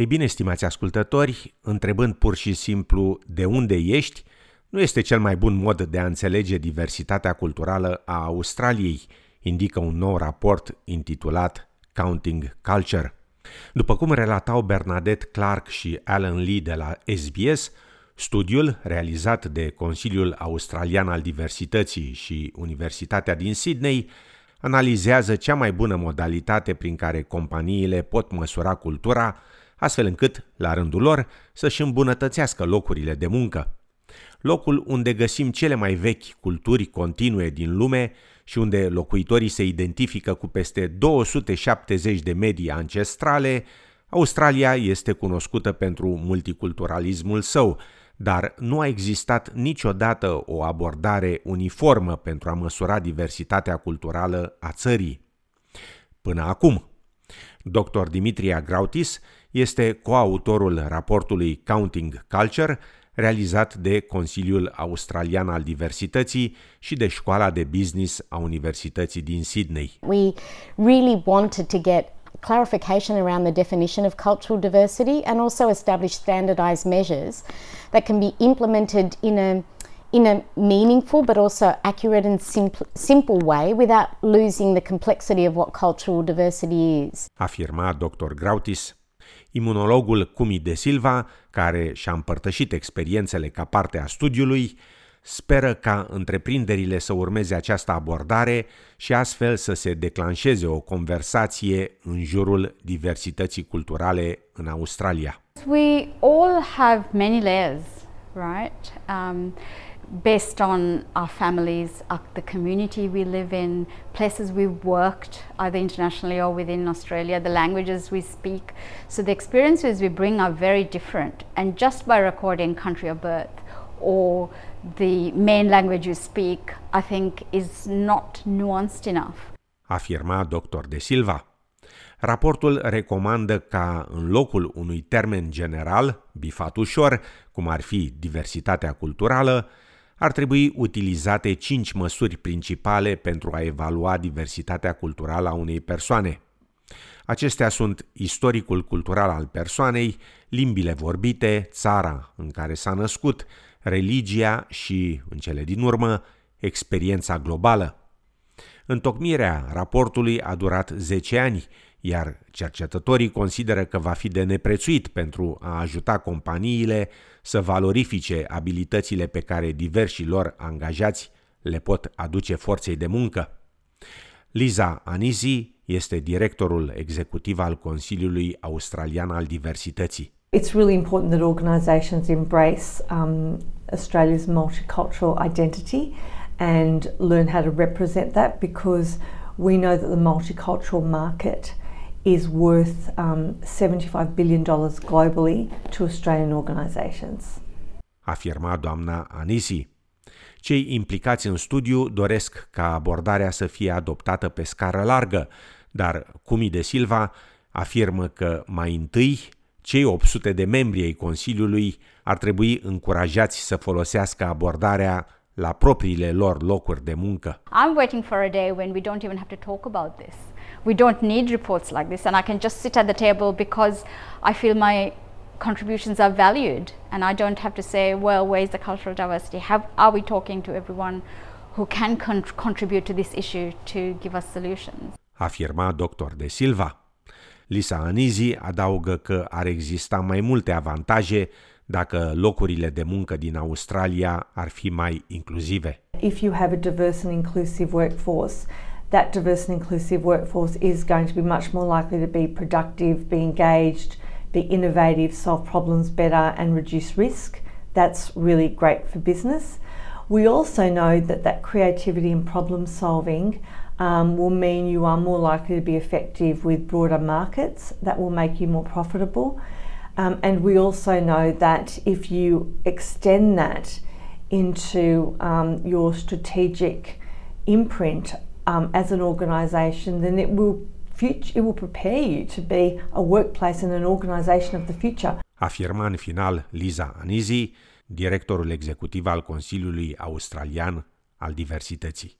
Ei bine, stimați ascultători, întrebând pur și simplu de unde ești, nu este cel mai bun mod de a înțelege diversitatea culturală a Australiei, indică un nou raport intitulat Counting Culture. După cum relatau Bernadette Clark și Alan Lee de la SBS, studiul realizat de Consiliul Australian al Diversității și Universitatea din Sydney analizează cea mai bună modalitate prin care companiile pot măsura cultura, astfel încât, la rândul lor, să-și îmbunătățească locurile de muncă. Locul unde găsim cele mai vechi culturi continue din lume și unde locuitorii se identifică cu peste 270 de medii ancestrale, Australia este cunoscută pentru multiculturalismul său, dar nu a existat niciodată o abordare uniformă pentru a măsura diversitatea culturală a țării. Până acum, Dr. Dimitria Grautis este coautorul raportului Counting Culture, realizat de Consiliul Australian al Diversității și de Școala de Business a Universității din Sydney. We really wanted to get clarification around the definition of cultural diversity and also establish standardized measures that can be implemented in a in a meaningful but also accurate and simple, simple way without losing the complexity of what cultural diversity is. Afirma Dr. Grautis, Imunologul Cumi de Silva, care și-a împărtășit experiențele ca parte a studiului, speră ca întreprinderile să urmeze această abordare și astfel să se declanșeze o conversație în jurul diversității culturale în Australia. We all have many layers, right? Um, based on our families, uh, the community we live in, places we've worked, either internationally or within Australia, the languages we speak. So the experiences we bring are very different. And just by recording country of birth or the main language you speak, I think is not nuanced enough. Afirma Dr. De Silva. Raportul recomandă ca în locul unui termen general, bifat ușor, cum ar fi diversitatea culturală, ar trebui utilizate cinci măsuri principale pentru a evalua diversitatea culturală a unei persoane. Acestea sunt istoricul cultural al persoanei, limbile vorbite, țara în care s-a născut, religia și, în cele din urmă, experiența globală. Întocmirea raportului a durat 10 ani, iar cercetătorii consideră că va fi de neprețuit pentru a ajuta companiile să valorifice abilitățile pe care diversi lor angajați le pot aduce forței de muncă. Liza Anizi este directorul executiv al Consiliului Australian al Diversității. It's really important that organisations embrace um, Australia's multicultural identity and learn how to represent that because we know that the multicultural market is worth um, $75 billion globally to Australian organisations. Afirma doamna Anisi. Cei implicați în studiu doresc ca abordarea să fie adoptată pe scară largă, dar Cumi de Silva afirmă că mai întâi cei 800 de membri ai Consiliului ar trebui încurajați să folosească abordarea la propriile lor locuri de muncă. I'm waiting for a day when we don't even have to talk about this. We don't need reports like this and I can just sit at the table because I feel my contributions are valued and I don't have to say, well, where is the cultural diversity? Have, are we talking to everyone who can con- contribute to this issue to give us solutions? Afirma Dr. De Silva. Lisa Anizi adaugă că ar exista mai multe avantaje dacă locurile de muncă din Australia ar fi mai inclusive. If you have a diverse and inclusive workforce, that diverse and inclusive workforce is going to be much more likely to be productive, be engaged, be innovative, solve problems better and reduce risk. That's really great for business. We also know that that creativity and problem solving um, will mean you are more likely to be effective with broader markets. That will make you more profitable. Um, and we also know that if you extend that into um, your strategic imprint um, as an organisation, then it will future, it will prepare you to be a workplace and an organisation of the future. Afirma în final Liza Anizi, directorul executiv al Consiliului Australian al Diversității.